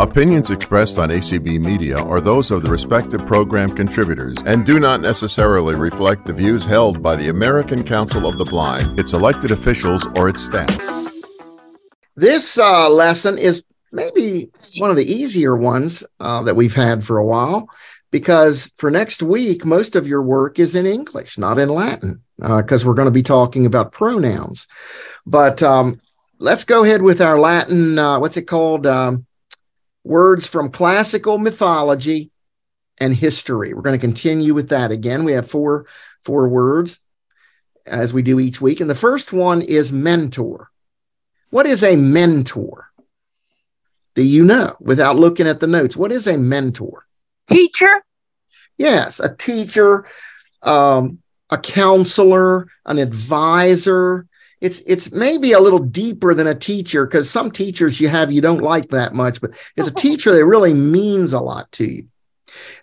Opinions expressed on ACB Media are those of the respective program contributors and do not necessarily reflect the views held by the American Council of the Blind, its elected officials, or its staff. This uh, lesson is maybe one of the easier ones uh, that we've had for a while because for next week, most of your work is in English, not in Latin, because uh, we're going to be talking about pronouns. But um, let's go ahead with our Latin, uh, what's it called? Um, words from classical mythology and history. We're going to continue with that again. We have four four words as we do each week, and the first one is mentor. What is a mentor? Do you know without looking at the notes? What is a mentor? Teacher. Yes, a teacher, um, a counselor, an advisor, it's it's maybe a little deeper than a teacher because some teachers you have you don't like that much, but as a teacher, that really means a lot to you.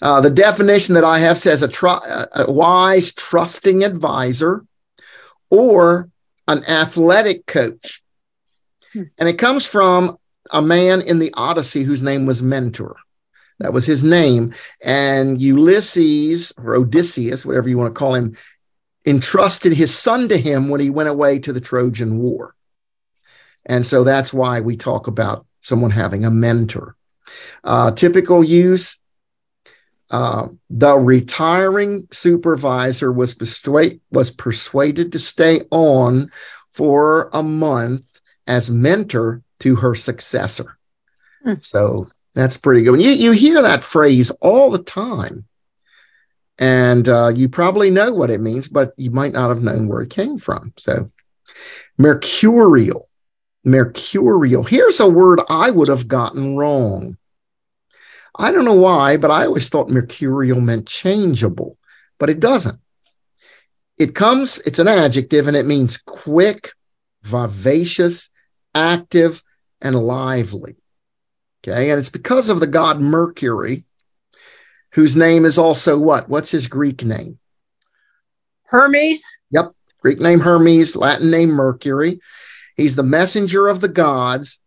Uh, the definition that I have says a, tr- a wise, trusting advisor or an athletic coach. Hmm. And it comes from a man in the Odyssey whose name was Mentor. That was his name. And Ulysses or Odysseus, whatever you want to call him, entrusted his son to him when he went away to the Trojan War. And so that's why we talk about someone having a mentor. Uh, typical use uh, the retiring supervisor was, persuade, was persuaded to stay on for a month as mentor to her successor. Mm. So that's pretty good. You, you hear that phrase all the time and uh, you probably know what it means, but you might not have known where it came from. So, mercurial, mercurial. Here's a word I would have gotten wrong. I don't know why, but I always thought mercurial meant changeable, but it doesn't. It comes, it's an adjective, and it means quick, vivacious, active, and lively. Okay, and it's because of the god Mercury whose name is also what? What's his Greek name? Hermes. Yep. Greek name Hermes, Latin name Mercury. He's the messenger of the gods.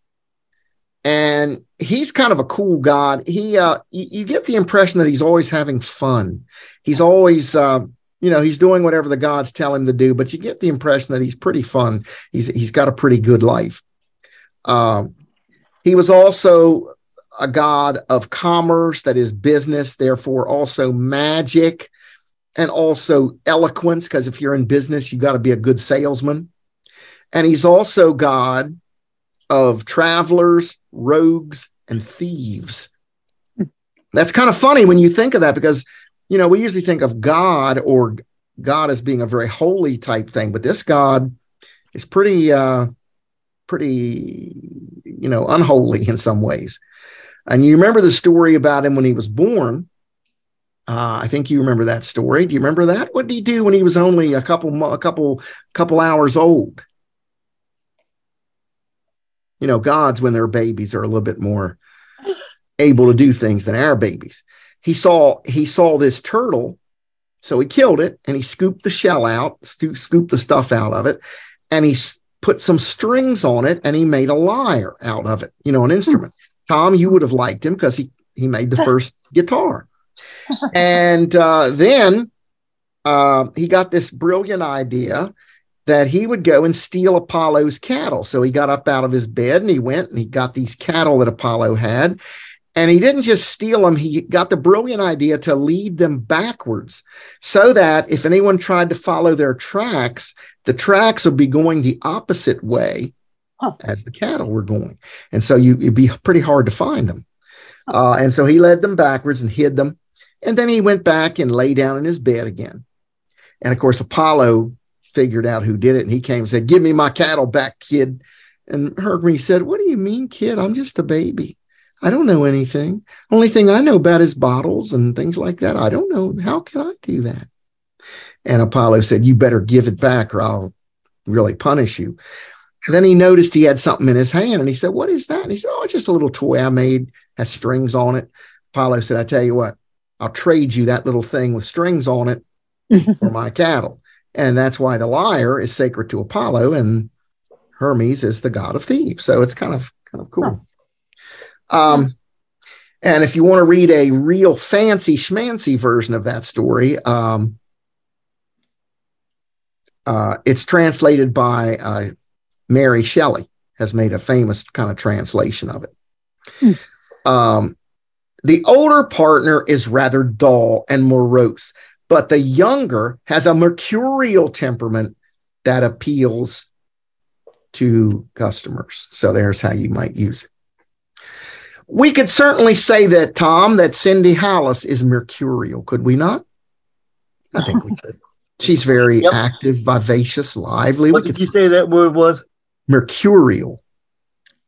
And he's kind of a cool god. He, uh, you, you get the impression that he's always having fun. He's always, uh, you know, he's doing whatever the gods tell him to do, but you get the impression that he's pretty fun. He's, he's got a pretty good life. Um, he was also a god of commerce, that is business, therefore also magic and also eloquence, because if you're in business, you got to be a good salesman. And he's also God of travelers, rogues, and thieves. That's kind of funny when you think of that because, you know, we usually think of God or God as being a very holy type thing, but this God is pretty, uh, pretty, you know, unholy in some ways. And you remember the story about him when he was born. Uh, I think you remember that story. Do you remember that? What did he do when he was only a couple, a couple, couple hours old? You know, gods when they're babies are a little bit more able to do things than our babies. He saw he saw this turtle, so he killed it and he scooped the shell out, scooped the stuff out of it, and he put some strings on it and he made a lyre out of it. You know, an instrument. Tom, you would have liked him because he he made the first guitar. And uh, then uh, he got this brilliant idea that he would go and steal Apollo's cattle. So he got up out of his bed and he went and he got these cattle that Apollo had. And he didn't just steal them, he got the brilliant idea to lead them backwards so that if anyone tried to follow their tracks, the tracks would be going the opposite way huh. as the cattle were going. And so you, it'd be pretty hard to find them. Uh, and so he led them backwards and hid them. And then he went back and lay down in his bed again. And of course, Apollo figured out who did it. And he came and said, Give me my cattle back, kid. And Hercules said, What do you mean, kid? I'm just a baby. I don't know anything. Only thing I know about is bottles and things like that. I don't know. How can I do that? And Apollo said, You better give it back or I'll really punish you. Then he noticed he had something in his hand and he said, What is that? And he said, Oh, it's just a little toy I made, has strings on it. Apollo said, I tell you what, I'll trade you that little thing with strings on it for my cattle. And that's why the lyre is sacred to Apollo and Hermes is the god of thieves. So it's kind of kind of cool. Um, And if you want to read a real fancy schmancy version of that story, um, uh, it's translated by uh, Mary Shelley, has made a famous kind of translation of it. Hmm. Um, the older partner is rather dull and morose, but the younger has a mercurial temperament that appeals to customers. So there's how you might use it. We could certainly say that, Tom, that Cindy Hollis is mercurial, could we not? I think we could. She's very yep. active, vivacious, lively. What did you say that word was? Mercurial.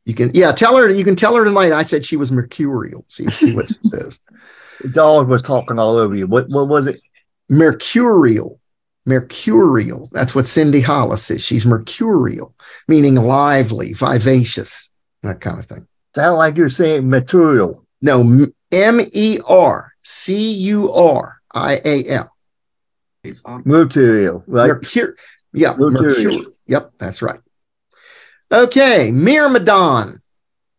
You can, yeah, tell her. You can tell her tonight. I said she was mercurial. See, see what it says. The dog was talking all over you. What? What was it? Mercurial. Mercurial. That's what Cindy Hollis is. She's mercurial, meaning lively, vivacious, that kind of thing. Sound like you're saying material. No, M E R C U R I A L. Material, right? Mercur- yeah, mercurial. Yep, that's right. Okay, Myrmidon.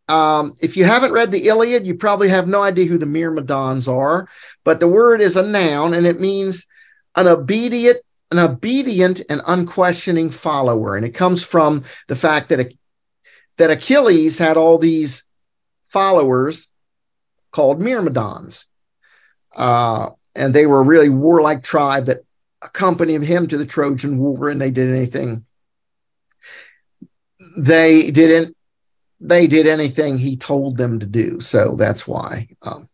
Um, if you haven't read the Iliad, you probably have no idea who the Myrmidons are, but the word is a noun and it means an obedient, an obedient and unquestioning follower. And it comes from the fact that, that Achilles had all these followers called Myrmidons. Uh, and they were a really warlike tribe that accompanied him to the Trojan War and they did anything they didn't they did anything he told them to do. So that's why um,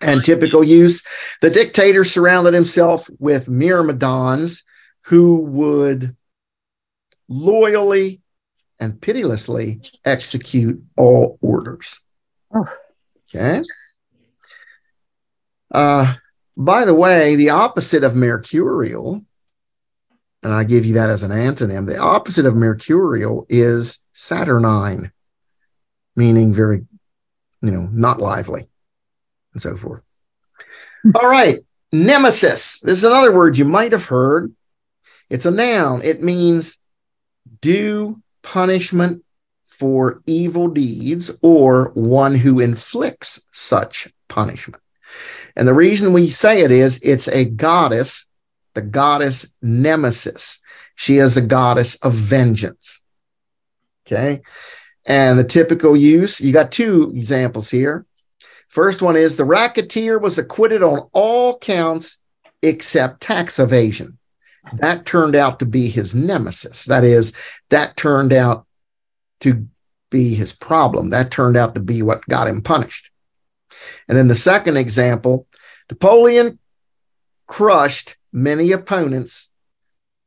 and typical use the dictator surrounded himself with myrmidons who would loyally and pitilessly execute all orders. Okay. Uh, by the way the opposite of mercurial and I give you that as an antonym. The opposite of mercurial is saturnine, meaning very, you know, not lively, and so forth. Hmm. All right, nemesis. This is another word you might have heard. It's a noun. It means due punishment for evil deeds or one who inflicts such punishment. And the reason we say it is it's a goddess the goddess Nemesis. She is a goddess of vengeance. Okay. And the typical use, you got two examples here. First one is the racketeer was acquitted on all counts except tax evasion. That turned out to be his nemesis. That is, that turned out to be his problem. That turned out to be what got him punished. And then the second example Napoleon crushed many opponents,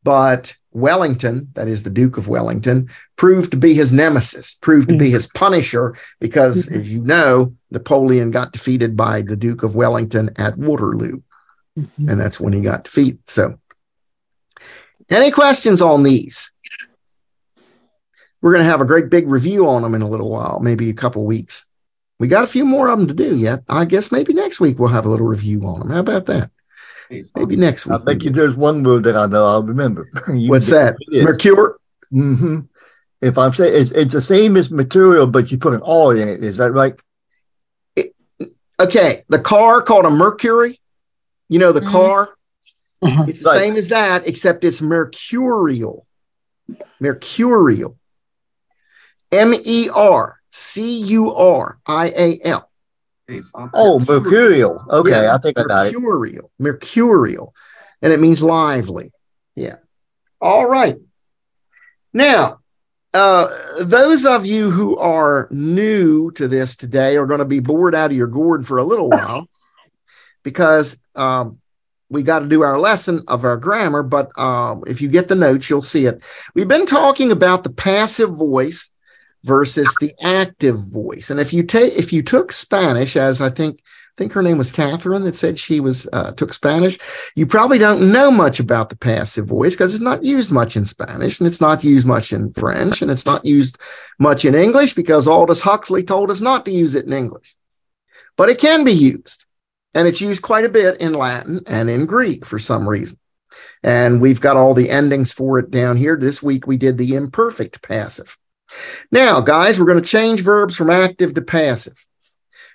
but Wellington, that is the Duke of Wellington, proved to be his nemesis, proved to be his punisher, because as you know, Napoleon got defeated by the Duke of Wellington at Waterloo. Mm-hmm. And that's when he got defeated. So, any questions on these? We're going to have a great big review on them in a little while, maybe a couple weeks. We got a few more of them to do yet. I guess maybe next week we'll have a little review on them. How about that? Maybe next week. I bet you there's one word that I know I'll remember. What's that? Mercure? Mm-hmm. If I'm saying it's, it's the same as material, but you put an R in it. Is that right? It, okay. The car called a Mercury. You know, the mm-hmm. car. Mm-hmm. It's the right. same as that, except it's mercurial. Mercurial. M E R C U R I A L. Oh, mercurial. Okay, yeah, I think mercurial, I got it. Mercurial, mercurial, and it means lively. Yeah. All right. Now, uh, those of you who are new to this today are going to be bored out of your gourd for a little while because um, we got to do our lesson of our grammar. But uh, if you get the notes, you'll see it. We've been talking about the passive voice versus the active voice. And if you take if you took Spanish, as I think I think her name was Catherine that said she was uh, took Spanish. You probably don't know much about the passive voice because it's not used much in Spanish and it's not used much in French and it's not used much in English because Aldous Huxley told us not to use it in English. But it can be used, and it's used quite a bit in Latin and in Greek for some reason. And we've got all the endings for it down here. This week we did the imperfect passive. Now, guys, we're going to change verbs from active to passive.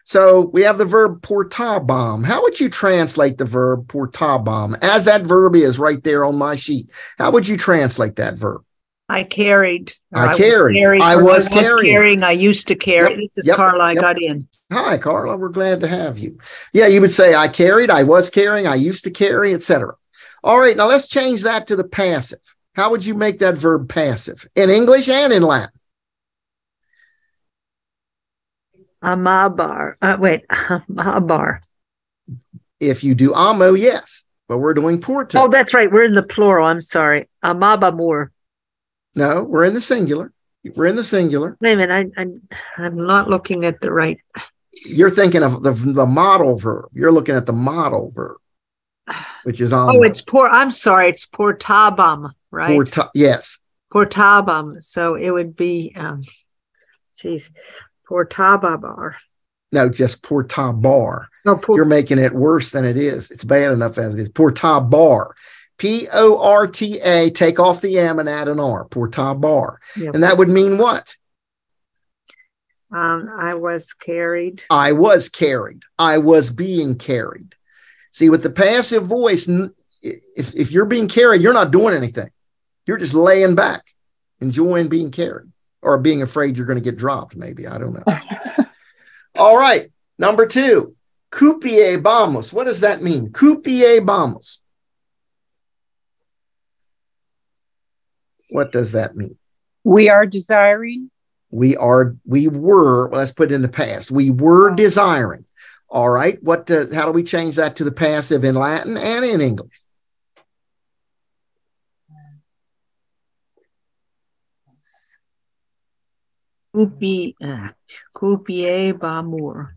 So we have the verb portabam. How would you translate the verb portabam as that verb is right there on my sheet? How would you translate that verb? I carried. or I was carried. I was carrying. I used to carry. Yep, This is yep, Carla. I yep. got in. Hi, Carla. We're glad to have you. Yeah, you would say I carried, I was carrying, I used to carry, etc. All right, now let's change that to the passive. How would you make that verb passive in English and in Latin? Amabar. Uh, wait, Amabar. If you do amo, yes, but we're doing porto. Oh, that's right. We're in the plural. I'm sorry. Amabamur. no, we're in the singular. We're in the singular. Wait a minute. I, I, I'm not looking at the right. You're thinking of the, the model verb. You're looking at the model verb, which is amo. Oh, it's poor. I'm sorry. It's portabam, right? Porta- yes. Portabam. So it would be, um, geez, portababar. No, just portabar. No, port- You're making it worse than it is. It's bad enough as it is. Portabar. P O R T A, take off the M and add an R. Portabar. yeah. And that would mean what? um, I was carried. I was carried. I was being carried. See, with the passive voice, if, if you're being carried, you're not doing anything. You're just laying back, enjoying being carried or being afraid you're going to get dropped, maybe. I don't know. All right. Number two, cupiebamus. What does that mean? Cupiebamus. What does that mean? We are desiring. We are, we were, well, let's put it in the past. We were desiring. All right. What, uh, how do we change that to the passive in Latin and in English? Kupi, uh, kupie bamur.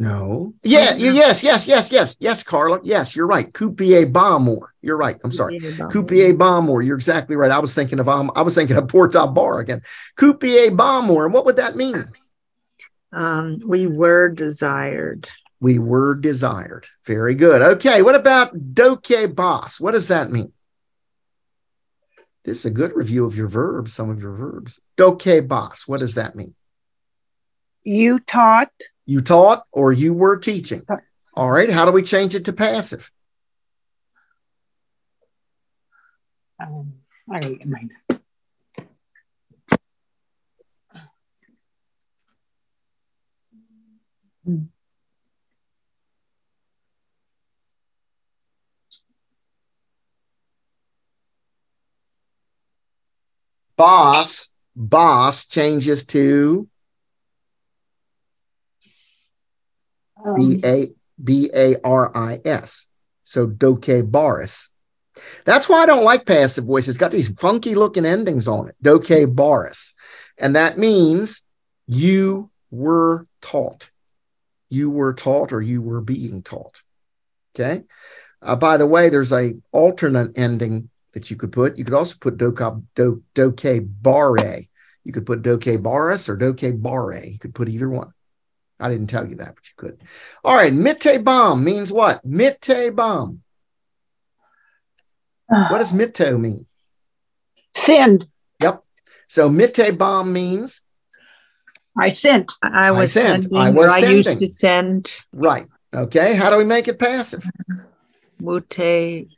No. Yeah. yeah, Yes. Yes. Yes. Yes. Yes. Carla. Yes. You're right. Cupiebamur. You're right. I'm sorry. Cupiebamur. You're exactly right. I was thinking of um, I was thinking of portabar again. Cupiebamur. And what would that mean? Um, we were desired. We were desired. Very good. Okay. What about docebas? What does that mean? This is a good review of your verbs, some of your verbs. Docebas. What does that mean? You taught. You taught or you were teaching. All right. How do we change it to passive? Um, all right, mine. Boss, boss changes to Um, B A B A R I S. So docebaris. That's why I don't like passive voice. It's got these funky looking endings on it. Docebaris. And that means you were taught. You were taught or you were being taught. Okay. Uh, by the way, there's a alternate ending that you could put. You could also put doke, do, doke bare. You could put docebaris or doke bare. You could put either one. I didn't tell you that, but you could. All right, mittebam means what? Mittebam. What does mitto mean? Send. Yep. So mittebam means I sent. I was sent. sending. I was I sending. used to send right. Okay. How do we make it passive? mute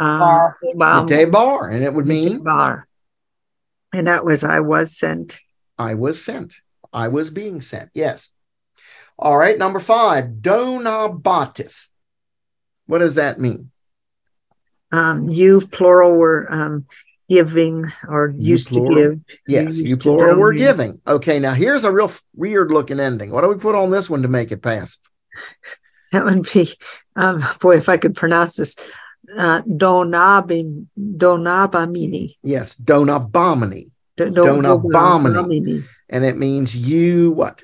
um, Bar. bam- Mitte bar, and it would mean bar. And that was I was sent. I was sent. I was being sent. Yes. All right. Number five, donabatis. What does that mean? Um, you plural were um, giving or You used plural? to give. Yes, used you plural were donate. giving. Okay, now here's a real f- weird looking ending. What do we put on this one to make it passive? That would be, um, boy, if I could pronounce this, uh, donabim, donabamini. Yes, donabomini. Do- do- Donabomini. donabomini. And it means you what?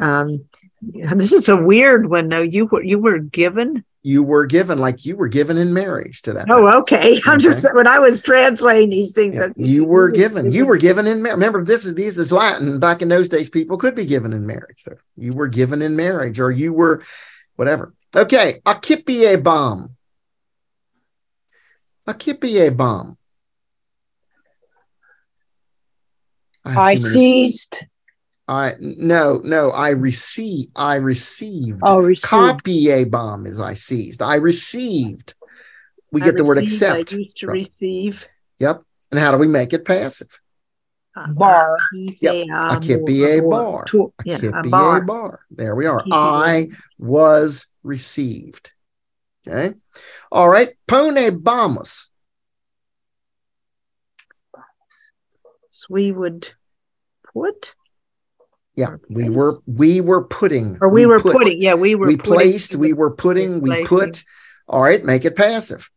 Um, this is a weird one, though. You were you were given. You were given, like you were given in marriage to that. Oh, okay. I'm just when I was translating these things. Yeah, I- you were given. You were given in marriage. Remember, this is these is Latin. Back in those days, people could be given in marriage. So you were given in marriage, or you were whatever. Okay, Accipiebam. Accipiebam. have I seized. I no no I receive I received. Oh, received. Copy a bomb is I seized. I received. We I get the word accept. I used to from- receive. Yep. And how do we make it passive? uh, Bar. Yep, a kippy a bar. A yeah, a bar. a bar. There we are. I was received. Okay. All right. Ponebamus. So we would put, Yeah, we were we were putting or we, were put, putting. Yeah, we were we putting placed, to we were putting, we placing. put. All right, make it passive.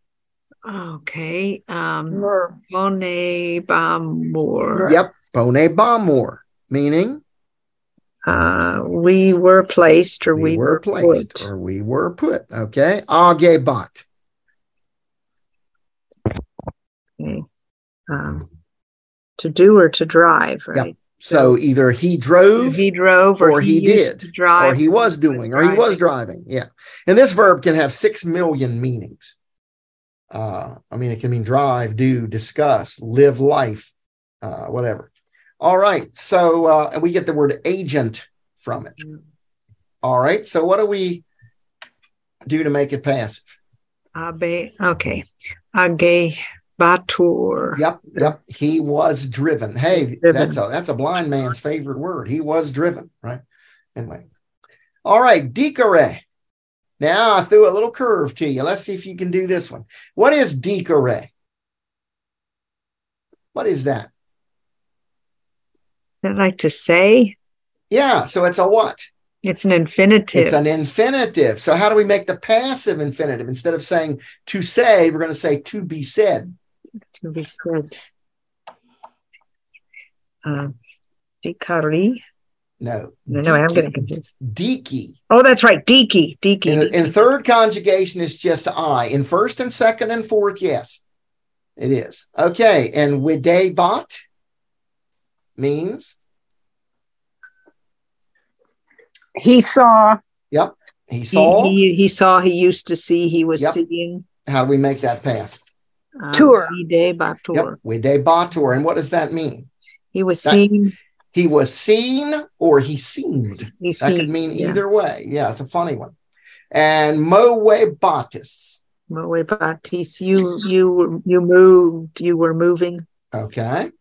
Okay. Um, Mer. Bone Bamor. Yep. Ponebamur, meaning Uh, we were placed or we, we, were placed put. or we were put. Okay. Agebat. Okay. Um, to do or to drive, right? So either he drove He drove or, or he used did, drive or he was doing, or he was driving. Yeah. And this verb can have six million meanings. Uh, I mean, it can mean drive, do, discuss, live life, uh, whatever. All right. So, uh, and we get the word agent from it. All right. So, what do we do to make it passive? Abe, okay. Age Batur. Yep. Yep. He was driven. Hey, Driven. that's a that's a blind man's favorite word. He was driven, right? Anyway. All right, decore. Now I threw a little curve to you. Let's see if you can do this one. What is decore? What is that? Like to say Yeah, so it's a what? it's an infinitive. It's an infinitive. So how do we make the passive infinitive? Instead of saying to say, we're going to say to be said. to be said. Uh, Dikari. No. No, no, I'm getting confused. Diki. Oh, that's right. Diki. Diki. In, Diki. in third conjugation, it's just I. In first and second and fourth, yes, it is. Okay. And videbat means, He saw. yep, he He, saw. he, he saw, he used to see, he was Yep. seeing. How do we make that pass? Uh, Tour. Ide Batur. Yep, wide bator. And what does that mean? He was That- seen. He was seen or he seemed. He That could mean yeah. either way. Yeah, it's a funny one. And moe batis. Moe Batis. You, you, you moved, you were moving. Okay.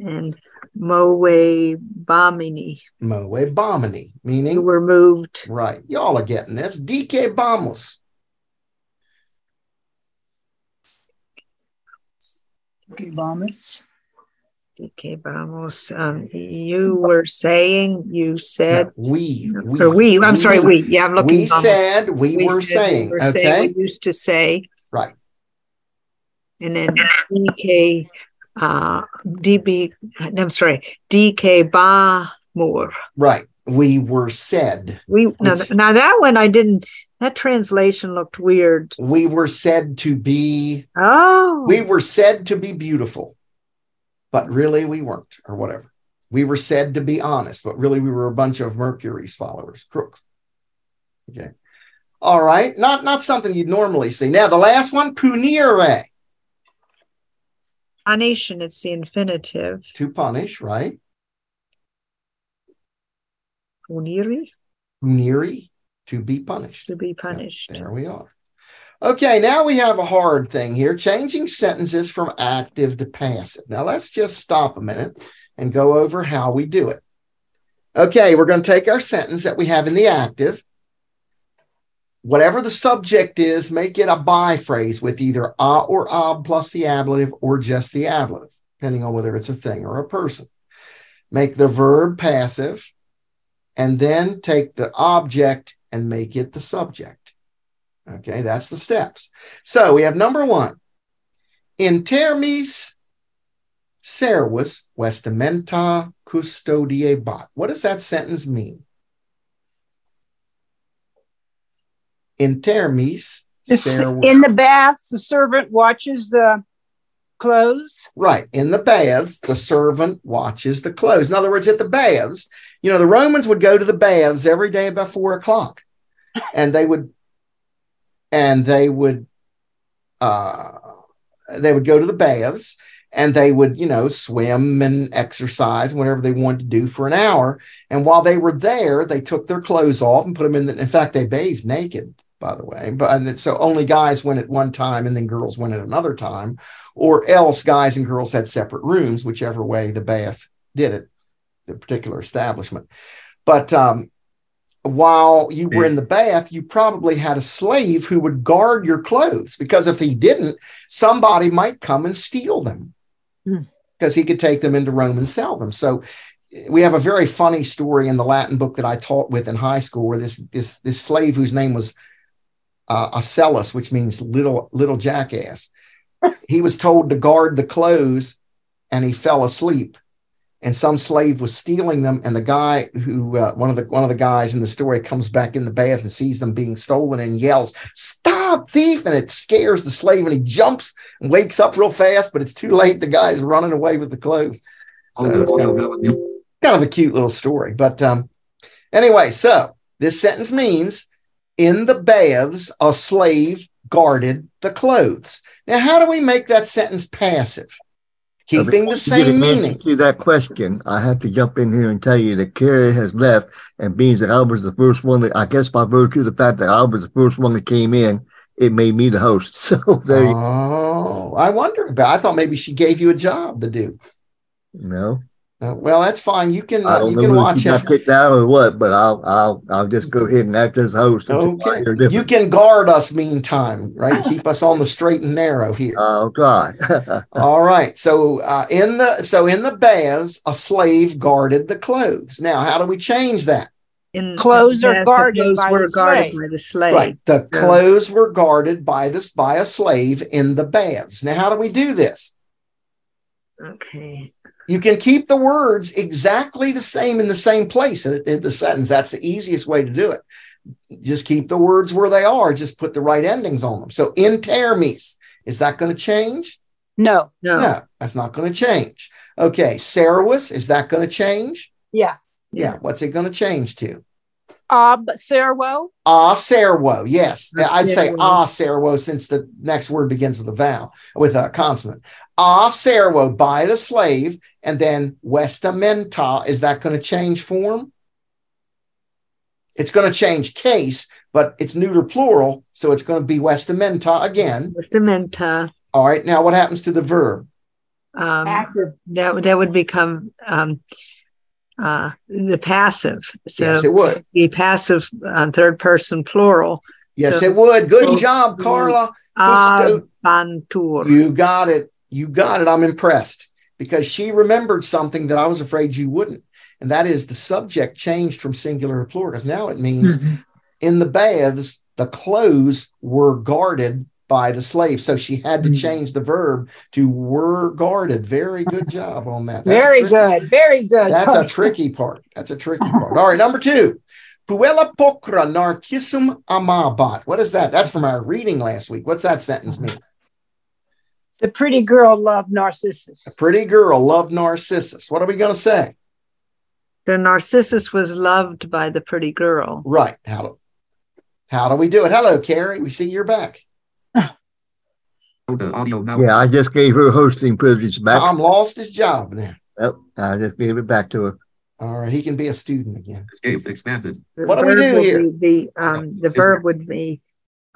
And Moe Bamini. Moe bomini, meaning we're moved. right. Y'all are getting this. Dicebamus. Okay, Bombus. Dicebamus. Um, you were saying, you said, No, we, we, or we, I'm sorry, we. Yeah, I'm looking. we Vamos. said we, We were said saying, we were okay, saying, we used to say, right, and then DK, uh, DB, I'm sorry, Dicebamur. right. We were said, We now, Which- now that one I didn't. That translation looked weird. we were said to be, Oh, we were said to be beautiful, but really we weren't, or whatever. We were said to be honest, but really we were a bunch of Mercury's followers, crooks. Okay. All right. Not not something you'd normally see. Now the last one, punire, punish, and it's the infinitive. to punish, right? Puniri, Puniri, to be punished. to be punished. there we are. Okay, now we have a hard thing here changing sentences from active to passive. Now let's just stop a minute and go over how we do it. Okay, we're going to take our sentence that we have in the active. Whatever the subject is, make it a by phrase with either a or ob plus the ablative or just the ablative, depending on whether it's a thing or a person. Make the verb passive and then take the object and make it the subject. Okay, that's the steps. So we have number one. In thermis servus vestimenta custodiebat. What does that sentence mean? In thermis in the bath, the servant watches the clothes. Right. In the baths, the servant watches the clothes. In other words, at the baths, you know, the Romans would go to the baths every day about four o'clock. And they would and they would uh they would go to the baths and they would, you know, swim and exercise whatever they wanted to do for an hour. And while they were there, they took their clothes off and put them in. The, in fact, they bathed naked, by the way. But so only guys went at one time, and then girls went at another time, or else guys and girls had separate rooms, whichever way the bath did it, the particular establishment. But um, while you were in the bath, you probably had a slave who would guard your clothes because if he didn't, somebody might come and steal them because hmm. he could take them into Rome and sell them. So we have a very funny story in the Latin book that I taught with in high school where this this this slave whose name was uh, Ocellus, which means little little jackass, he was told to guard the clothes and he fell asleep. And some slave was stealing them. And the guy who uh, one of the one of the guys in the story comes back in the bath and sees them being stolen and yells stop thief! And it scares the slave and he jumps and wakes up real fast but it's too late. The guy's running away with the clothes. So oh, it's kind of, kind of a cute little story. But um, anyway so this sentence means in the baths a slave guarded the clothes now how do we make that sentence passive keeping the same meaning. To that question, I have to jump in here and tell you that Carrie has left, and being that I was the first one that I guess by virtue of the fact that I was the first one that came in, it made me the host. So there. Oh, I wonder about. I thought maybe she gave you a job to do. No. Uh, well, that's fine. You can uh, you can watch it. Got kicked out or what? But I'll I'll I'll just go ahead and act as host. Okay. You can guard us meantime, right? Keep us on the straight and narrow here. Oh God. All right. So uh, in the so in the baths, a slave guarded the clothes. Now, how do we change that? In clothes are guarded, clothes by, were the guarded by the slave. Right. The yeah. clothes were guarded by this by a slave in the baths. Now, how do we do this? Okay. You can keep the words exactly the same in the same place in the sentence. That's the easiest way to do it. Just keep the words where they are. Just put the right endings on them. So in thermis, is that going to change? No. No. No, that's not going to change. Okay. Servus, is that going to change? Yeah. Yeah. What's it going to change to? Ab servo. Ah servo. Yes, I'd say ah servo since the next word begins with a vowel with a consonant. Ah servo by the slave, and then vestimenta. Is that going to change form? It's going to change case, but it's neuter plural, so it's going to be vestimenta again. Vestimenta. All right. Now, what happens to the verb? Um, Passive. That that would become um, uh, the passive. So yes, it would be passive on third person plural. Yes, so, it would. Good job, Carla. Avantur. You got it. You got it. I'm impressed because she remembered something that I was afraid you wouldn't, and that is the subject changed from singular to plural because now it means mm-hmm. in the baths the clothes were guarded by the slave. So she had to hmm. change the verb to were guarded. Very good job on that. That's very good. Very good. That's a tricky part. That's a tricky part. All right, number two. Puella pulchra narcissum amabat. What is that? That's from our reading last week. What's that sentence mean? The pretty girl loved Narcissus. The pretty girl loved Narcissus. What are we going to say? The Narcissus was loved by the pretty girl. Right. How do, how do we do it? Hello, Carrie. We see you're back. Yeah, I just gave her hosting privilege back. Tom lost his job then. Yep, I just gave it back to her. All right, he can be a student again. Escape expanded. The what do we do here? The um, the verb would be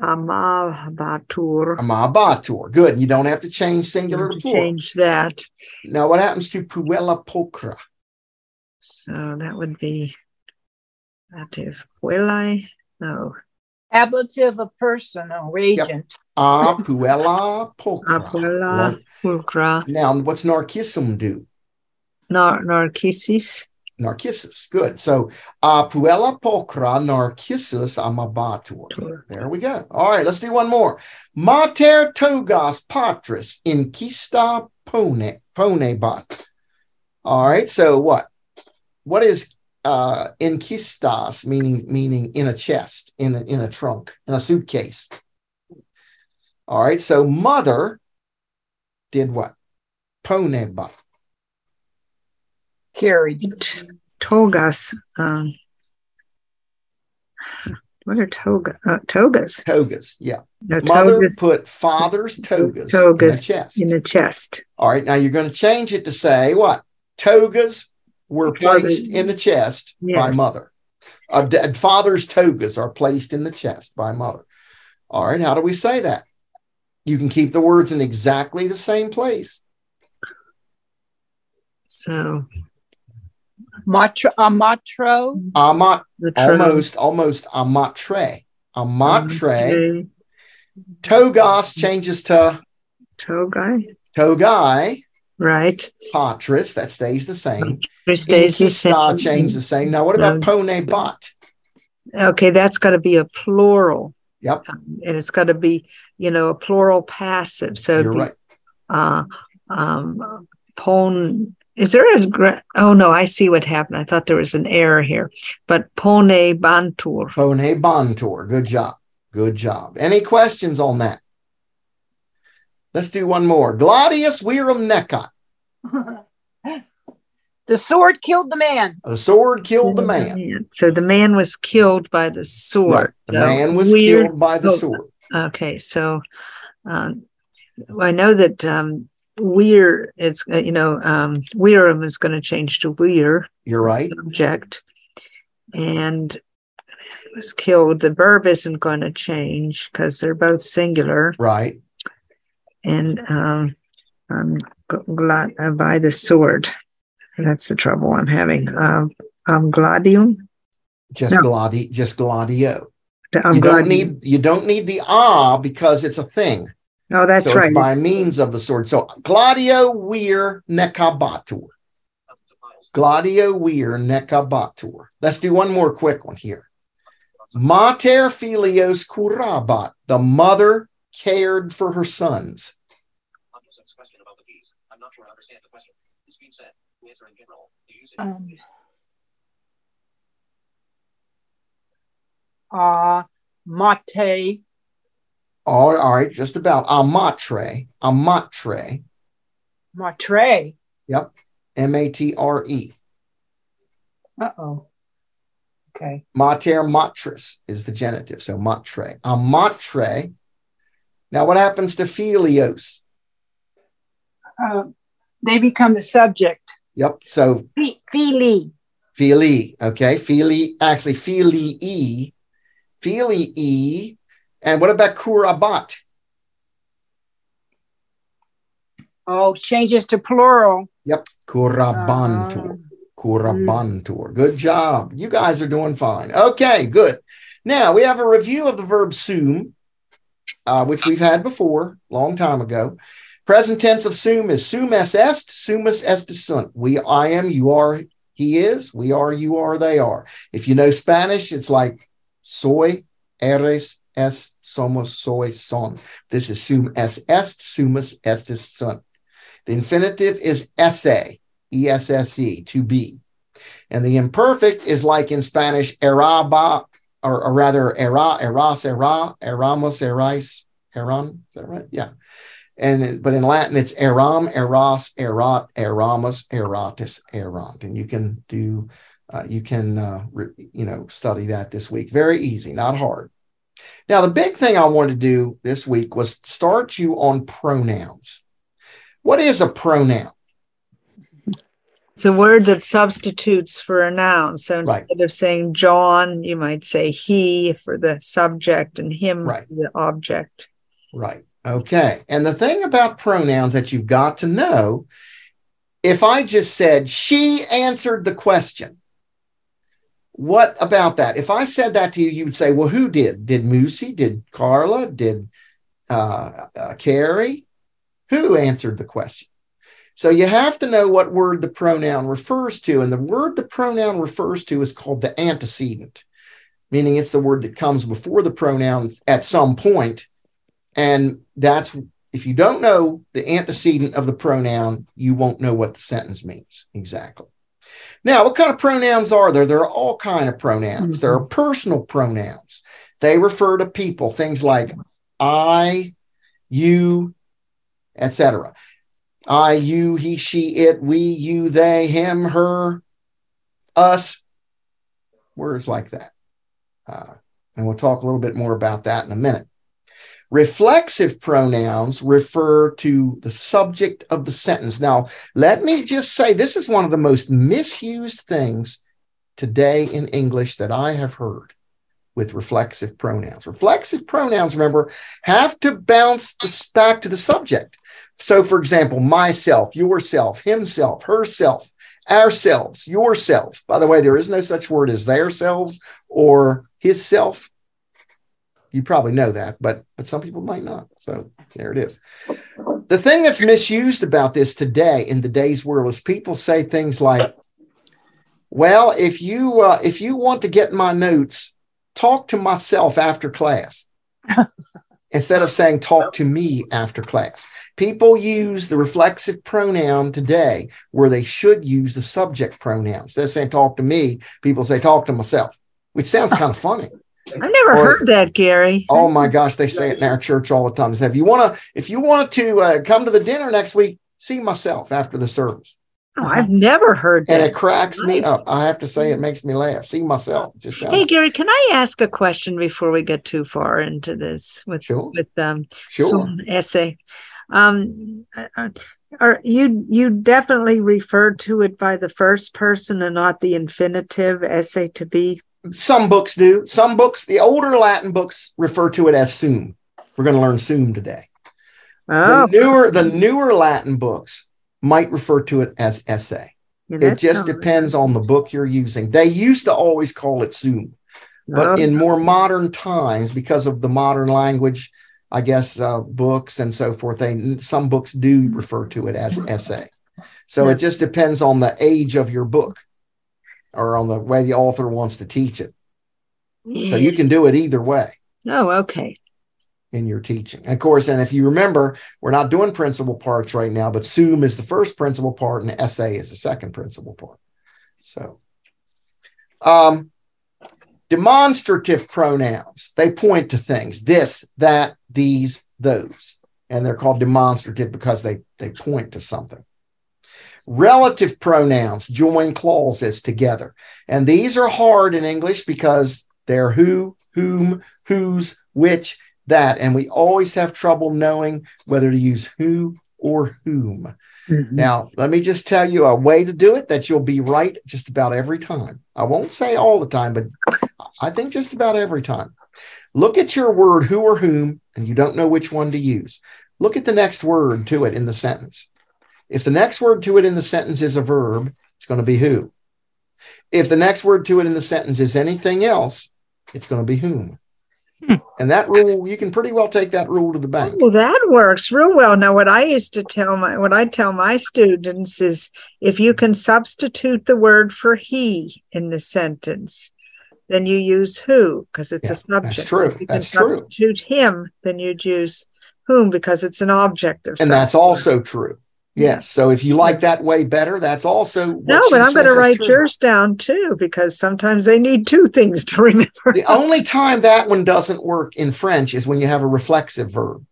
amabatur. Amabatur. Good. You don't have to change singular to plural. Change that. Now, what happens to puella pulchra? So that would be active. Puella. No. Ablative of person or agent. Yep. Ah, puella pulchra. Apuella pulchra. Now, what's narcissum do? Nar- narcissus. Narcissus. Good. So, uh, puella pulchra narcissus amabatur. There we go. All right, let's do one more. Mater togas patris incista pone ponebat. All right. So what? What is uh inkistas meaning meaning in a chest, in a, in a trunk, in a suitcase? All right. So mother did what? Poneba. Carried. Togas. Um, What are toga? Uh, togas. Togas. Yeah. No, Mother togas. put father's togas, togas in a chest. in the chest. All right. Now you're going to change it to say what? Togas were placed in the chest by mother. Uh, d- father's togas are placed in the chest by mother. All right. How do we say that? You can keep the words in exactly the same place. So Matro, amatro. Amat, almost, almost amatre. Amatre. Togos changes to Togai. togai. Right. Patris, that stays the same. It stays the same. change the same. Now, what about No. pone bot? Okay, that's got to be a plural. Yep. Um, and it's got to be, you know, a plural passive. So You're be, right. uh, um, pon. Is there a? Oh no, I see what happened. I thought there was an error here. But pone bantur. Pone bantor. Good job. Good job. Any questions on that? Let's do one more. Gladius virum necat. the sword killed the man. The sword killed the man. So the man was killed by the sword. Right. The So man was weird- killed by the oh, sword. Okay, so um, I know that um, weir it's uh, you know um, weirum is going to change to weir You're right. subject, and it was killed. The verb isn't going to change because they're both singular, Right. And um, gl- glad uh, by the sword. That's the trouble I'm having. Um, um, gladium. Just No. gladi, just gladio. Um, you don't need you don't need the ah because it's a thing. Oh, that's so right. it's by means of the sword. So gladio weir necabatur. Gladio weir necabatur. Let's do one more quick one here. Mater filios curabat. The mother cared for her sons. Um, uh, mate. All, all right, just about amatre. Amatre. Matre. Yep. M A T R E. Uh oh. Okay. Mater matris is the genitive. So matre. Amatre. Now, what happens to filios? Uh, they become the subject. Yep. So Fili. Fili, okay, Fili, actually Filii, Filii, and what about curabat? Oh, changes to plural. Yep, curabantur, curabantur. Good job. You guys are doing fine. Okay, good. Now we have a review of the verb sum, uh, which we've had before, long time ago. Present tense of sum is sum es est, sumus est sunt. We, I am, you are, he is, we are, you are, they are. If you know Spanish, it's like soy, eres, es, somos, soy, son. This is sum es est, sumus estis sunt. The infinitive is esse, E S S E, to be. And the imperfect is like in Spanish, eraba, or, or rather, era, eras, era, eramos, erais, eran. Is that right? Yeah. And but in Latin, it's eram, eras, erat, eramus, eratus, erant. And you can do, uh, you can, uh, re, you know, study that this week. Very easy, not hard. Now, the big thing I wanted to do this week was start you on pronouns. What is a pronoun? It's a word that substitutes for a noun. So Right. instead of saying John, you might say he for the subject and him Right. for the object. Right. Okay. And the thing about pronouns that you've got to know if I just said she answered the question, what about that? If I said that to you, you would say, well, who did? Did Moosey? Did Carla? Did uh, uh, Carrie? Who answered the question? So you have to know what word the pronoun refers to. And the word the pronoun refers to is called the antecedent, meaning it's the word that comes before the pronoun at some point. And that's if you don't know the antecedent of the pronoun, you won't know what the sentence means exactly. Now, what kind of pronouns are there? There are all kind of pronouns. There are mm-hmm. personal pronouns. They refer to people, things like I, you, etc. I, you, he, she, it, we, you, they, him, her, us, words like that. Uh, And we'll talk a little bit more about that in a minute. Reflexive pronouns refer to the subject of the sentence. Now, let me just say this is one of the most misused things today in English that I have heard with reflexive pronouns. Reflexive pronouns, remember, have to bounce back to the subject. So, for example, myself, yourself, himself, herself, ourselves, yourself. By the way, there is no such word as their selves or his self you probably know that, but but some people might not. So there it is. The thing that's misused about this today in the day's world is people say things like, "Well, if you uh, if you want to get my notes, talk to myself after class." Instead of saying talk to me after class. People use the reflexive pronoun today where they should use the subject pronouns. They're saying talk to me. People say talk to myself, which sounds kind of funny. I've never or, heard that, Gary. Oh my gosh, they say it in our church all the time. If you want to, if you want to uh, come to the dinner next week, see myself after the service. Oh, I've never heard that. And it cracks me up. I have to say, it makes me laugh. See myself. Just sounds... Hey, Gary, can I ask a question before we get too far into this with sure. with um sure. esse? Um, are you you definitely referred to it by the first person and not the infinitive esse to be some books do. Some books, the older Latin books, refer to it as sum. We're going to learn sum today. Oh. The newer, the newer Latin books might refer to it as esse. Yeah, it just depends on the book you're using. They used to always call it sum, but in more modern times, because of the modern language, I guess uh, books and so forth, they some books do refer to it as esse. So yeah. it just depends on the age of your book or on the way the author wants to teach it. Yes. So you can do it either way. Oh, okay. In your teaching. Of course, and if you remember, we're not doing principal parts right now, but sum is the first principal part and esse is the second principal part. So, um, demonstrative pronouns, they point to things this, that, these, those. And they're called demonstrative because they, they point to something. Relative pronouns join clauses together. And these are hard in English because they're who, whom, whose, which, that. And we always have trouble knowing whether to use who or whom. Mm-hmm. Now, let me just tell you a way to do it that you'll be right just about every time. I won't say all the time, but I think just about every time. Look at your word who or whom, and you don't know which one to use. Look at the next word to it in the sentence. If the next word to it in the sentence is a verb, it's going to be who. If the next word to it in the sentence is anything else, it's going to be whom. Hmm. And that rule, you can pretty well take that rule to the bank. Well, that works real well. Now, what I used to tell my, what I tell my students is, if you can substitute the word for he in the sentence, then you use who because it's yeah, a subject. That's true. If you that's can substitute true. him, then you'd use whom because it's an object of. And that's also true. Yes. So if you like that way better, that's also no. But I'm going to write yours down too because sometimes they need two things to remember. the only time that one doesn't work in French is when you have a reflexive verb,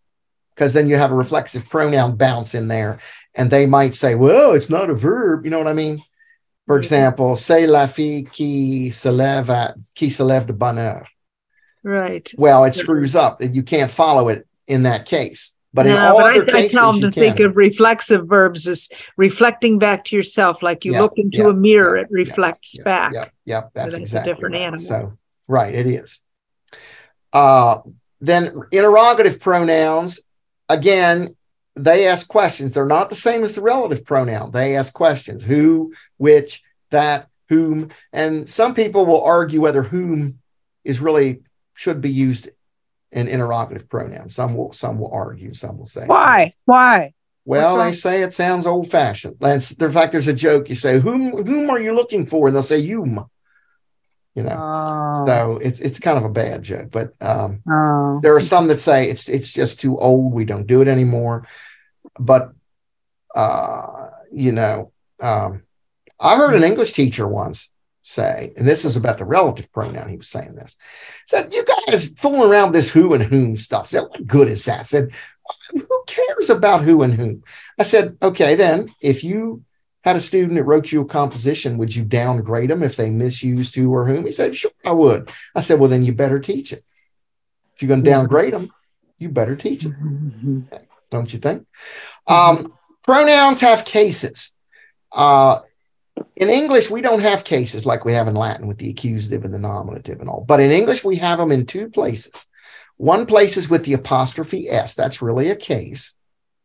because then you have a reflexive pronoun bounce in there, and they might say, "Well, it's not a verb." You know what I mean? For example, "C'est la fille qui se lève à, qui se lève de bonne heure." Right. Well, it screws up, and you can't follow it in that case. But no, in all but other I, cases, I tell them to can. think of reflexive verbs as reflecting back to yourself, like you yeah, look into yeah, a mirror, yeah, it reflects back. Yeah, yeah, that's, that's exactly a different right. animal. So, right, it is. Uh, then interrogative pronouns, again, they ask questions. They're not the same as the relative pronoun. They ask questions: who, which, that, whom, and some people will argue whether whom is really should be used an interrogative pronoun. Some will some will argue, some will say why why. Well, they say it sounds old fashioned. That's In fact, there's a joke. You say whom whom are you looking for, and they'll say you. You know, oh. so it's it's kind of a bad joke. But um, oh. there are some that say it's it's just too old. We don't do it anymore. But uh, you know, um, I heard an English teacher once say, and this is about the relative pronoun, he was saying this, said, You guys fooling around this who and whom stuff. Said, what good is that? I said, who cares about who and whom? I said, okay, then if you had a student that wrote you a composition. Would you downgrade them if they misused who or whom? He said, Sure, I would. I said, Well, then you better teach it. If you're going to downgrade them, you better teach it. Mm-hmm. Don't you think? Um, pronouns have cases. Uh, in English, we don't have cases like we have in Latin with the accusative and the nominative and all. But in English, we have them in two places. One place is with the apostrophe S. That's really a case.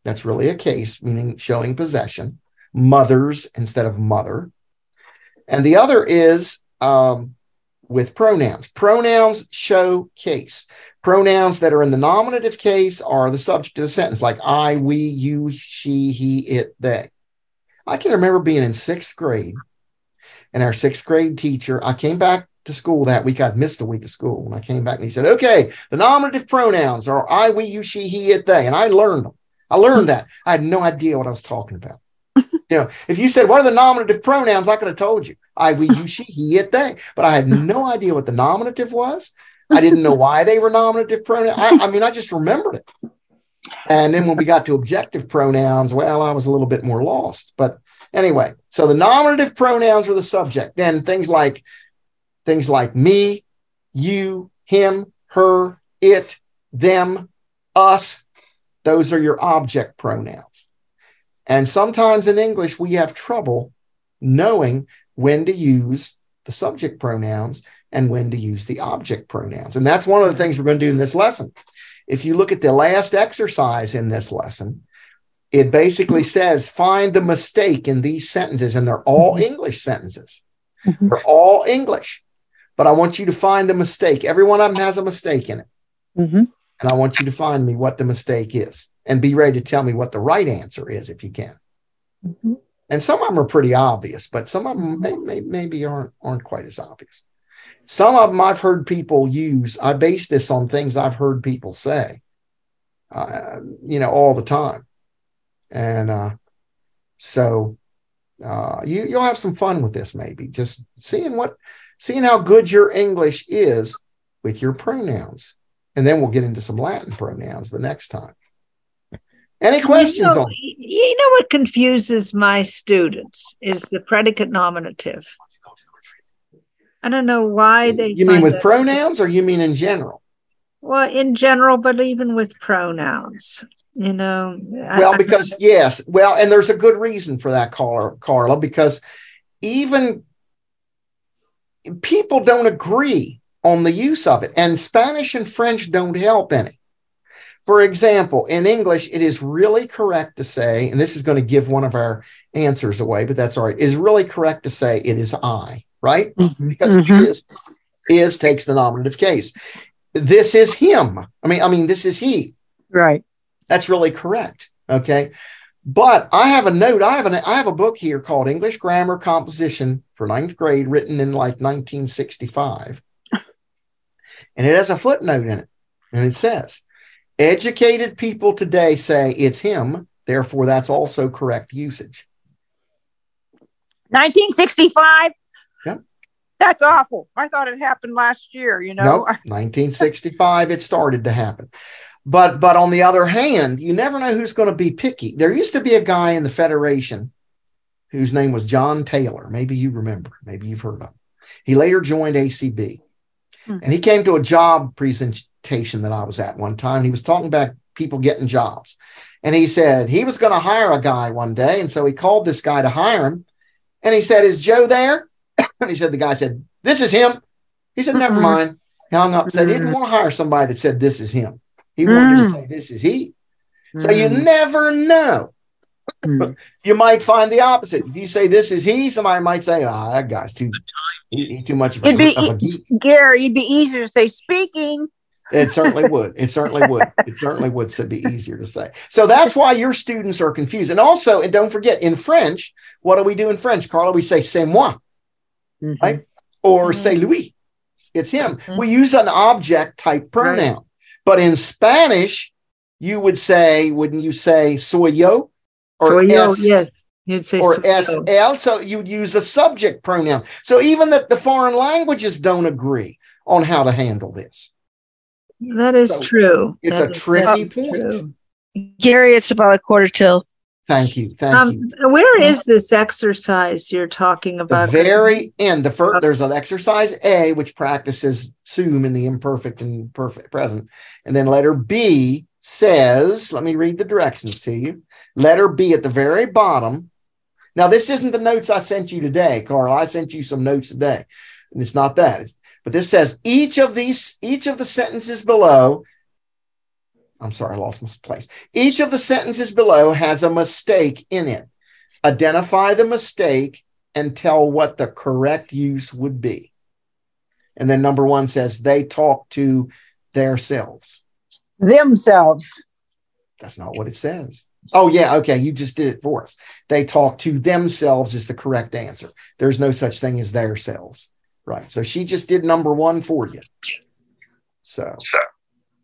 That's really a case, meaning showing possession. Mothers instead of mother. And the other is um, with pronouns. Pronouns show case. Pronouns that are in the nominative case are the subject of the sentence, like I, we, you, she, he, it, they. I can remember being in sixth grade, and our sixth grade teacher, I came back to school that week. I'd missed a week of school. And I came back and he said, okay, the nominative pronouns are I, we, you, she, he, it, they. And I learned them. I learned that. I had no idea what I was talking about. you know, if you said, what are the nominative pronouns? I could have told you I, we, you, she, he, it, they. But I had no idea what the nominative was. I didn't know why they were nominative pronouns. I, I mean, I just remembered it. And then when we got to objective pronouns, well, I was a little bit more lost. But anyway, so the nominative pronouns are the subject. Then things like things like me, you, him, her, it, them, us, those are your object pronouns. And sometimes in English, we have trouble knowing when to use the subject pronouns and when to use the object pronouns. And that's one of the things we're going to do in this lesson. If you look at the last exercise in this lesson, it basically says find the mistake in these sentences, and they're all mm-hmm. English sentences. Mm-hmm. They're all English, but I want you to find the mistake. Every one of them has a mistake in it. Mm-hmm. And I want you to find me what the mistake is and be ready to tell me what the right answer is if you can. Mm-hmm. And some of them are pretty obvious, but some of them may, may, maybe aren't, aren't quite as obvious. Some of them I've heard people use. I base this on things I've heard people say, uh, you know, all the time. And uh, so uh, you, you'll have some fun with this, maybe just seeing what, seeing how good your English is with your pronouns. And then we'll get into some Latin pronouns the next time. Any questions you know, on? You know what confuses my students is the predicate nominative. I don't know why they. You mean with pronouns, or you mean in general? Well, in general, but even with pronouns, you know. Well, I, because yes, well, and there's a good reason for that, Carla. Carla, because even people don't agree on the use of it, and Spanish and French don't help any. For example, in English, it is really correct to say, and this is going to give one of our answers away, but that's all right, is really correct to say it is I right? Mm-hmm. Because mm-hmm. is is takes the nominative case. This is him. I mean, I mean, this is he. Right. That's really correct. Okay. But I have a note. I have an I have a book here called English Grammar Composition for ninth grade, written in like 1965. and it has a footnote in it. And it says, educated people today say it's him, therefore that's also correct usage. 1965 that's awful. I thought it happened last year, you know. No, 1965 it started to happen. But but on the other hand, you never know who's going to be picky. There used to be a guy in the Federation whose name was John Taylor. Maybe you remember, maybe you've heard of him. He later joined ACB. Hmm. And he came to a job presentation that I was at one time. He was talking about people getting jobs. And he said he was going to hire a guy one day. And so he called this guy to hire him. And he said, Is Joe there? And he said, the guy said, This is him. He said, Never mm-hmm. mind. He hung up, said he didn't mm-hmm. want to hire somebody that said, This is him. He wanted to mm. say, This is he. So you mm. never know. Mm. you might find the opposite. If you say this is he, somebody might say, "Ah, oh, that guy's too he, too much of a, it'd be, of a geek." Gary, it'd be easier to say speaking. It certainly would. It certainly would. It certainly would be easier to say. So that's why your students are confused. And also, and don't forget, in French, what do we do in French, Carla? We say "c'est moi." Mm-hmm. right? Or mm-hmm. say Louis, it's him. Mm-hmm. We use an object type pronoun. Right. But in Spanish, you would say, wouldn't you say soy yo? Or soy yo, S, yes. You'd say or SL. So you'd use a subject pronoun. So even that the foreign languages don't agree on how to handle this. That is so true. It's that a tricky point. True. Gary, it's about a quarter till. Thank you. Thank um, you. Where is this exercise you're talking about? The very end. The first there's an exercise A which practices sum in the imperfect and perfect present. And then letter B says, let me read the directions to you. Letter B at the very bottom. Now, this isn't the notes I sent you today, Carl. I sent you some notes today. And it's not that. It's, but this says each of these, each of the sentences below I'm sorry, I lost my place. Each of the sentences below has a mistake in it. Identify the mistake and tell what the correct use would be. And then number one says they talk to their selves. Themselves. That's not what it says. Oh, yeah. Okay. You just did it for us. They talk to themselves is the correct answer. There's no such thing as their selves. Right. So she just did number one for you. So, so.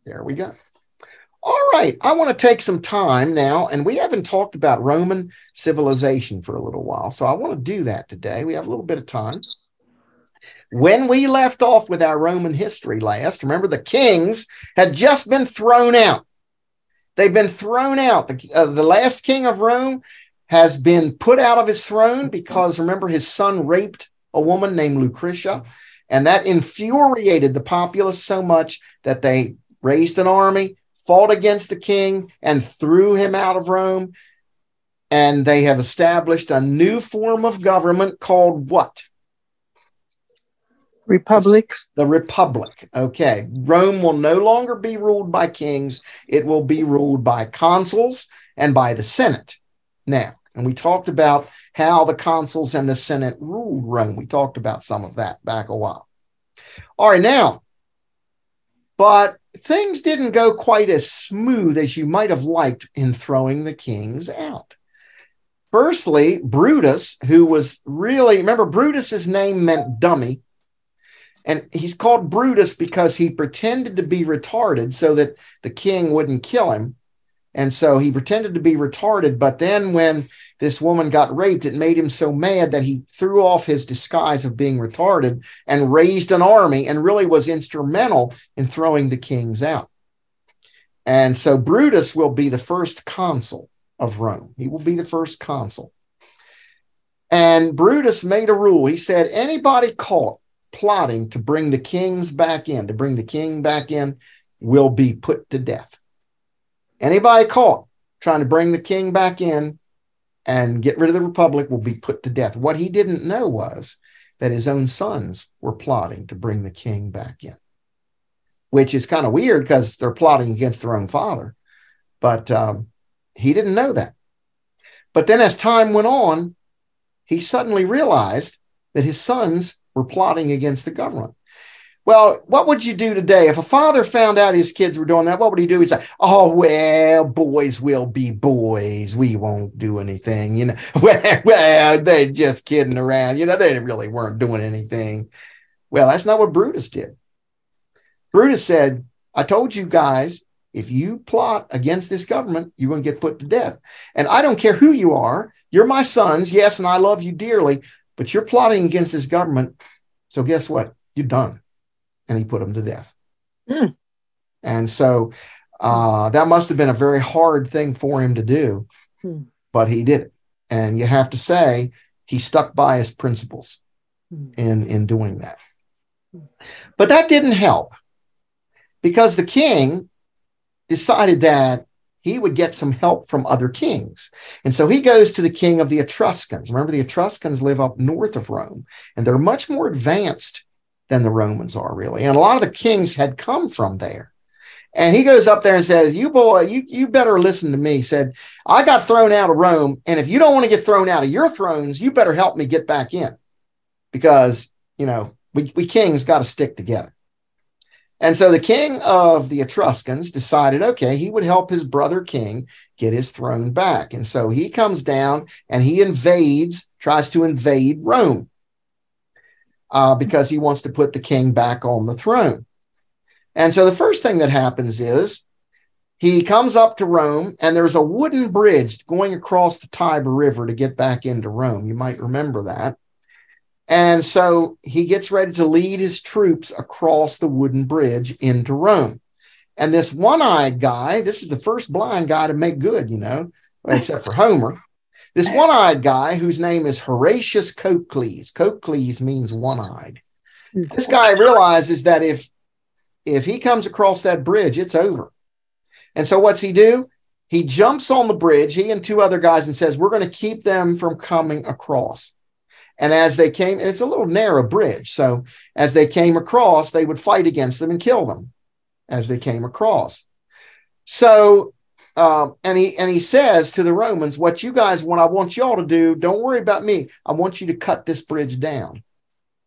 there we go. All right, I want to take some time now, and we haven't talked about Roman civilization for a little while, so I want to do that today. We have a little bit of time. When we left off with our Roman history last, remember the kings had just been thrown out. They've been thrown out. The, uh, the last king of Rome has been put out of his throne because remember his son raped a woman named Lucretia, and that infuriated the populace so much that they raised an army fought against the king and threw him out of Rome. And they have established a new form of government called what? Republic. The Republic. Okay. Rome will no longer be ruled by kings, it will be ruled by consuls and by the Senate. Now, and we talked about how the consuls and the Senate ruled Rome. We talked about some of that back a while. All right, now, but things didn't go quite as smooth as you might have liked in throwing the kings out. Firstly, Brutus, who was really, remember, Brutus's name meant dummy. And he's called Brutus because he pretended to be retarded so that the king wouldn't kill him. And so he pretended to be retarded. But then when this woman got raped, it made him so mad that he threw off his disguise of being retarded and raised an army and really was instrumental in throwing the kings out. And so Brutus will be the first consul of Rome. He will be the first consul. And Brutus made a rule. He said, anybody caught plotting to bring the kings back in, to bring the king back in, will be put to death. Anybody caught trying to bring the king back in and get rid of the republic will be put to death. What he didn't know was that his own sons were plotting to bring the king back in, which is kind of weird because they're plotting against their own father. But um, he didn't know that. But then as time went on, he suddenly realized that his sons were plotting against the government. Well, what would you do today if a father found out his kids were doing that? What would he do? He'd say, "Oh well, boys will be boys. We won't do anything." You know, well, they're just kidding around. You know, they really weren't doing anything. Well, that's not what Brutus did. Brutus said, "I told you guys, if you plot against this government, you're going to get put to death. And I don't care who you are. You're my sons, yes, and I love you dearly, but you're plotting against this government. So guess what? You're done." And he put him to death. Mm. And so uh, that must have been a very hard thing for him to do, mm. but he did it. And you have to say he stuck by his principles mm. in, in doing that. But that didn't help because the king decided that he would get some help from other kings. And so he goes to the king of the Etruscans. Remember, the Etruscans live up north of Rome, and they're much more advanced than the Romans are really. And a lot of the kings had come from there. And he goes up there and says, You boy, you, you better listen to me. He said, I got thrown out of Rome. And if you don't want to get thrown out of your thrones, you better help me get back in. Because, you know, we, we kings got to stick together. And so the king of the Etruscans decided, okay, he would help his brother king get his throne back. And so he comes down and he invades, tries to invade Rome uh, because he wants to put the king back on the throne. And so the first thing that happens is he comes up to Rome, and there's a wooden bridge going across the Tiber River to get back into Rome. You might remember that. And so he gets ready to lead his troops across the wooden bridge into Rome. And this one eyed guy, this is the first blind guy to make good, you know. except for Homer. This one eyed guy whose name is Horatius Cocles. Cocles means one eyed. This guy realizes that if if he comes across that bridge, it's over. And so what's he do? He jumps on the bridge, he and two other guys, and says, We're going to keep them from coming across. And as they came, and it's a little narrow bridge. So as they came across, they would fight against them and kill them as they came across. So, um, and he and he says to the Romans, "What you guys want, I want y'all to do. Don't worry about me. I want you to cut this bridge down.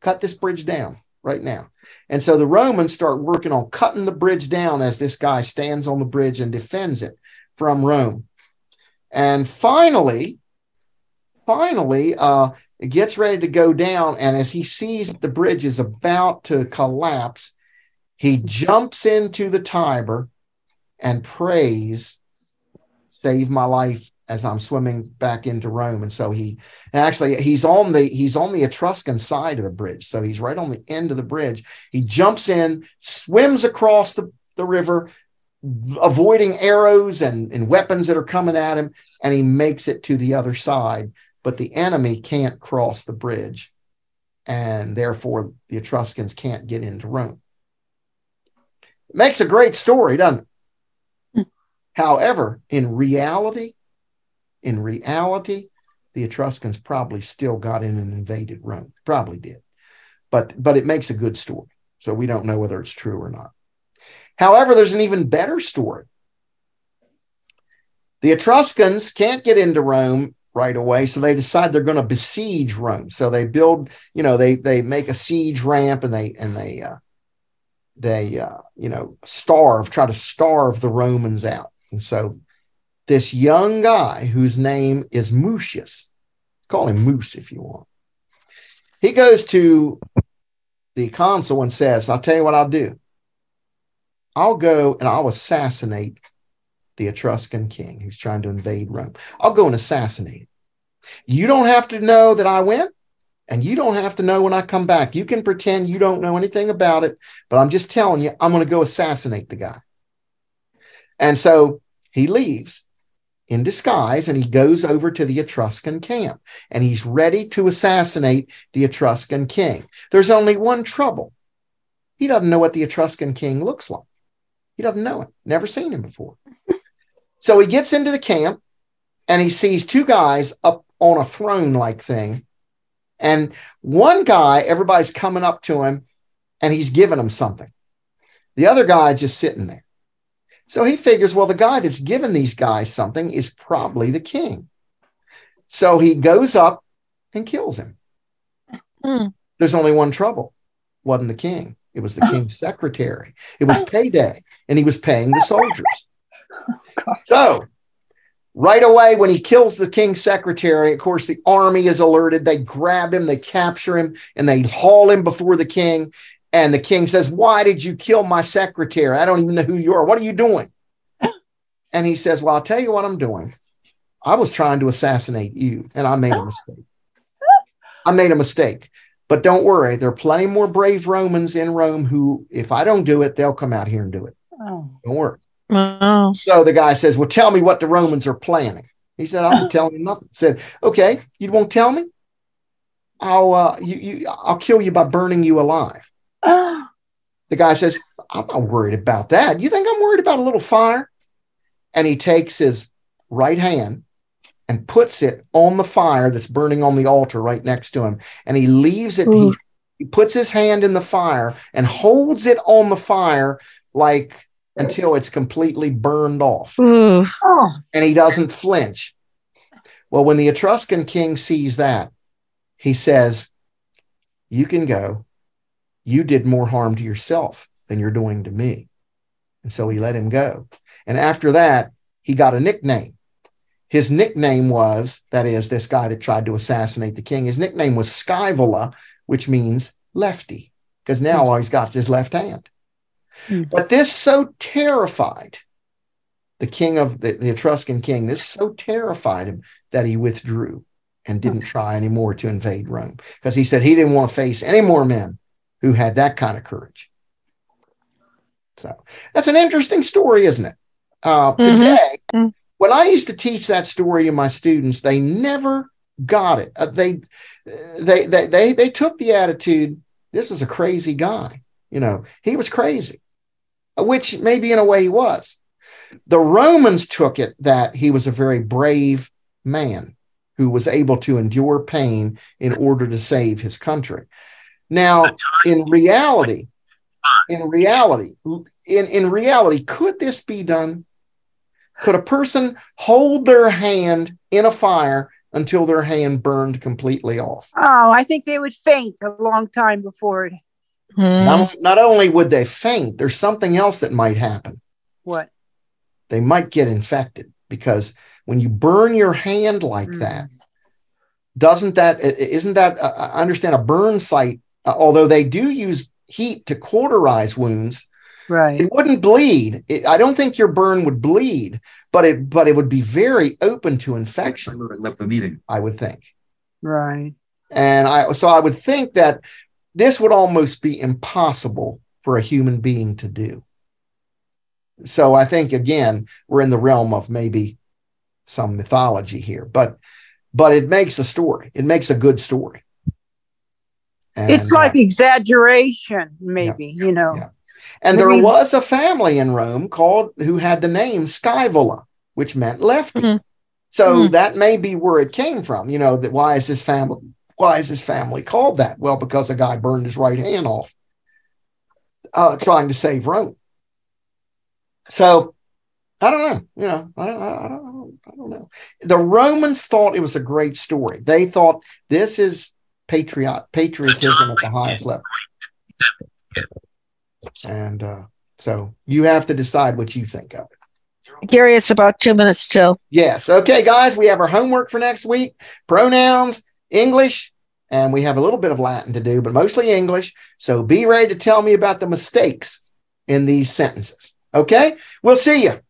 Cut this bridge down right now." And so the Romans start working on cutting the bridge down as this guy stands on the bridge and defends it from Rome. And finally, finally, uh, it gets ready to go down. And as he sees the bridge is about to collapse, he jumps into the Tiber and prays, Save my life as I'm swimming back into Rome. And so he actually he's on the he's on the Etruscan side of the bridge. So he's right on the end of the bridge. He jumps in, swims across the, the river, avoiding arrows and, and weapons that are coming at him, and he makes it to the other side. But the enemy can't cross the bridge, and therefore the Etruscans can't get into Rome. It makes a great story, doesn't it? However, in reality, in reality, the Etruscans probably still got in and invaded Rome. Probably did. But but it makes a good story. So we don't know whether it's true or not. However, there's an even better story. The Etruscans can't get into Rome right away, so they decide they're going to besiege Rome. So they build, you know, they they make a siege ramp and they and they uh, they uh, you know starve, try to starve the Romans out. And so this young guy whose name is Mucius, call him Moose if you want. He goes to the consul and says, I'll tell you what I'll do. I'll go and I'll assassinate the Etruscan king who's trying to invade Rome. I'll go and assassinate him. You don't have to know that I went, and you don't have to know when I come back. You can pretend you don't know anything about it, but I'm just telling you, I'm going to go assassinate the guy. And so he leaves in disguise and he goes over to the Etruscan camp and he's ready to assassinate the Etruscan king. There's only one trouble. He doesn't know what the Etruscan king looks like. He doesn't know him, never seen him before. so he gets into the camp and he sees two guys up on a throne like thing. And one guy, everybody's coming up to him and he's giving them something. The other guy just sitting there. So he figures, well, the guy that's given these guys something is probably the king. So he goes up and kills him. Mm. There's only one trouble. Wasn't the king. It was the king's secretary. It was payday, and he was paying the soldiers. Oh, so right away, when he kills the king's secretary, of course, the army is alerted. They grab him, they capture him, and they haul him before the king. And the king says, Why did you kill my secretary? I don't even know who you are. What are you doing? And he says, Well, I'll tell you what I'm doing. I was trying to assassinate you, and I made a mistake. I made a mistake. But don't worry, there are plenty more brave Romans in Rome who, if I don't do it, they'll come out here and do it. Oh. Don't worry. Oh. So the guy says, Well, tell me what the Romans are planning. He said, I'm telling you nothing. Said, Okay, you won't tell me? I'll uh, you, you I'll kill you by burning you alive. the guy says, I'm not worried about that. You think I'm worried about a little fire? And he takes his right hand and puts it on the fire that's burning on the altar right next to him. And he leaves it, he, he puts his hand in the fire and holds it on the fire like until it's completely burned off. Mm. And he doesn't flinch. Well, when the Etruscan king sees that, he says, You can go you did more harm to yourself than you're doing to me. And so he let him go. And after that, he got a nickname. His nickname was, that is, this guy that tried to assassinate the king, his nickname was Scaevola, which means lefty, because now all he's got is his left hand. Mm-hmm. But this so terrified the king of the, the Etruscan king, this so terrified him that he withdrew and didn't try anymore to invade Rome because he said he didn't want to face any more men who had that kind of courage. So that's an interesting story, isn't it? Uh, mm-hmm. Today, mm-hmm. when I used to teach that story to my students, they never got it. Uh, they, they, they, they, they took the attitude, this is a crazy guy. You know, he was crazy, which maybe in a way he was. The Romans took it that he was a very brave man who was able to endure pain in order to save his country. Now, in reality, in reality, in, in reality, could this be done? Could a person hold their hand in a fire until their hand burned completely off? Oh, I think they would faint a long time before it. Hmm. Not, not only would they faint, there's something else that might happen. What? They might get infected because when you burn your hand like mm. that, doesn't that isn't that uh, I understand a burn site? Uh, although they do use heat to cauterize wounds, right? It wouldn't bleed. It, I don't think your burn would bleed, but it but it would be very open to infection. Left the meeting. I would think. Right. And I so I would think that this would almost be impossible for a human being to do. So I think again we're in the realm of maybe some mythology here, but but it makes a story. It makes a good story. And, it's like uh, exaggeration, maybe, yeah, you know. Yeah. And maybe. there was a family in Rome called who had the name Scaevola, which meant lefty. Mm-hmm. So mm-hmm. that may be where it came from. You know, that why is this family why is this family called that? Well, because a guy burned his right hand off uh, trying to save Rome. So I don't know. You know, I, I, I, don't, I don't know. The Romans thought it was a great story. They thought this is patriot patriotism at the highest level. And uh, so you have to decide what you think of it. Gary, it's about two minutes till. Yes. Okay, guys, we have our homework for next week pronouns, English, and we have a little bit of Latin to do, but mostly English. So be ready to tell me about the mistakes in these sentences. Okay, we'll see you.